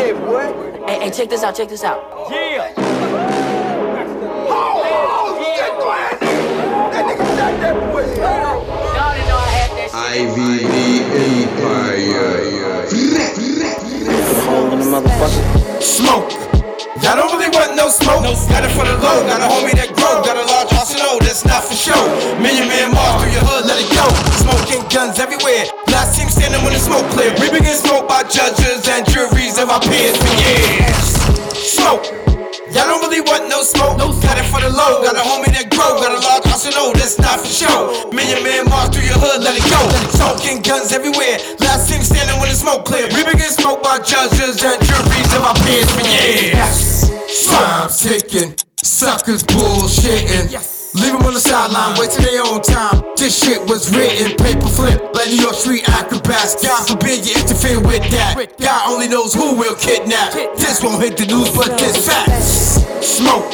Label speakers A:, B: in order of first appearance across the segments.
A: there, boy.
B: Hey, hey, check this out, check this out.
A: Yeah. Oh, shit, go ahead. That nigga shot that boy.
B: Y'all didn't know I had that shit.
C: IVD Empire.
D: Holding the motherfucker.
E: Smoke. Y'all don't really want no smoke. Got it for the low. Got a homie that grow. Got a large arsenal. When the smoke clear. We begin smoke by judges and juries of our peers for years. Smoke. Y'all don't really want no smoke. Got it for the low. Got a homie that grow. Got a large arsenal. That's not for show. Million man march through your hood. Let it go. Smoking guns everywhere. Last thing standing when the smoke clear. We begin smoke by judges and juries of our peers for years. Time ticking. Suckers bullshitting. Leave them on the sideline, wasting their own time. This shit was written, paper flip, like New York Street acrobats. God forbid you interfere with that. God only knows who will kidnap. This won't hit the news, but this facts. Smoke.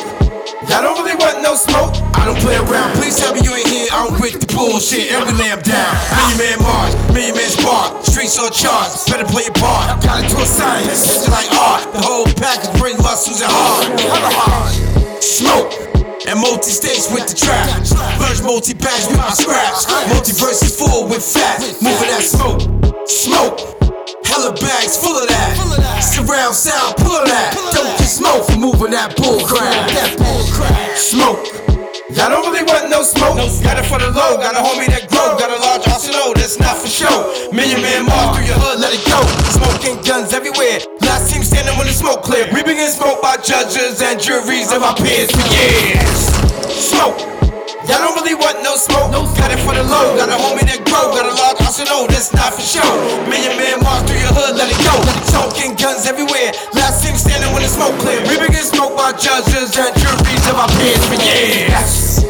E: Y'all don't really want no smoke. I don't play around. Please tell me you ain't here. I'm with the bullshit. Lay 'em down. Million man march, million man spark. Streets on charts. Better play your part. Got it to a science. It's like art. The whole package bring muscles and hard. Smoke. And multi-stage with the trap. Merge multi-bags with my scraps. Multiverse is full with fat. Moving that smoke. Smoke. Hella bags full of that. Surround sound, pull of that. Don't get smoke for moving. That bull crap. Smoke. Y'all don't really want no smoke. Got it for the low. Got a homie that grow. Got a large arsenal. That's not for show. Million man march through your hood. Let it go. Guns everywhere. Last team standing when the smoke clear. We begin smoke by judges and juries of our peers for years. Smoke. Y'all don't really want no smoke. Got it for the low. Got a homie that grow. Got a large arsenal. That's not for show. Million man march through your hood. Let it go. Smoking guns everywhere. Last team standing when the smoke clear. We begin smoke by judges and juries of our peers for years.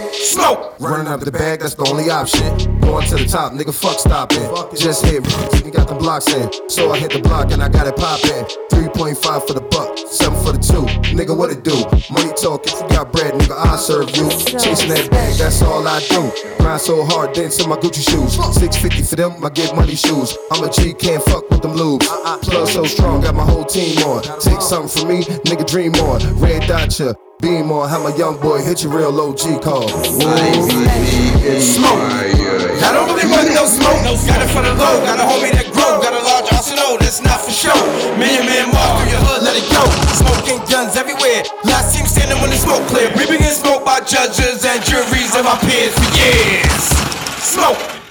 E: Smoke.
F: Running out the bag, that's the only option. Going to the top, nigga, fuck stopping. Just hit, and got the blocks in. So I hit the block and I got it poppin'. 3.5 for the buck, 7 for the 2. Nigga, what it do? Money talk, if you got bread, nigga, I serve you. Chasing that bag, that's all I do. Grind so hard, dance in my Gucci shoes. 650 for them, my get money shoes. I'm a G, can't fuck with them lubes. Plug so strong, got my whole team on. Take something from me, nigga, dream on. Red dot ya. Beam on, have my young boy hit you real low G call.
E: Smoke. Y'all don't really want no smoke. Got it for the low. Got a homie that grow. Got a large arsenal. That's not for show. Million man march through your hood. Let it go. Smoking guns everywhere. Last team standing when the smoke clear. We begin smoke by judges and juries of our peers for years. Smoke.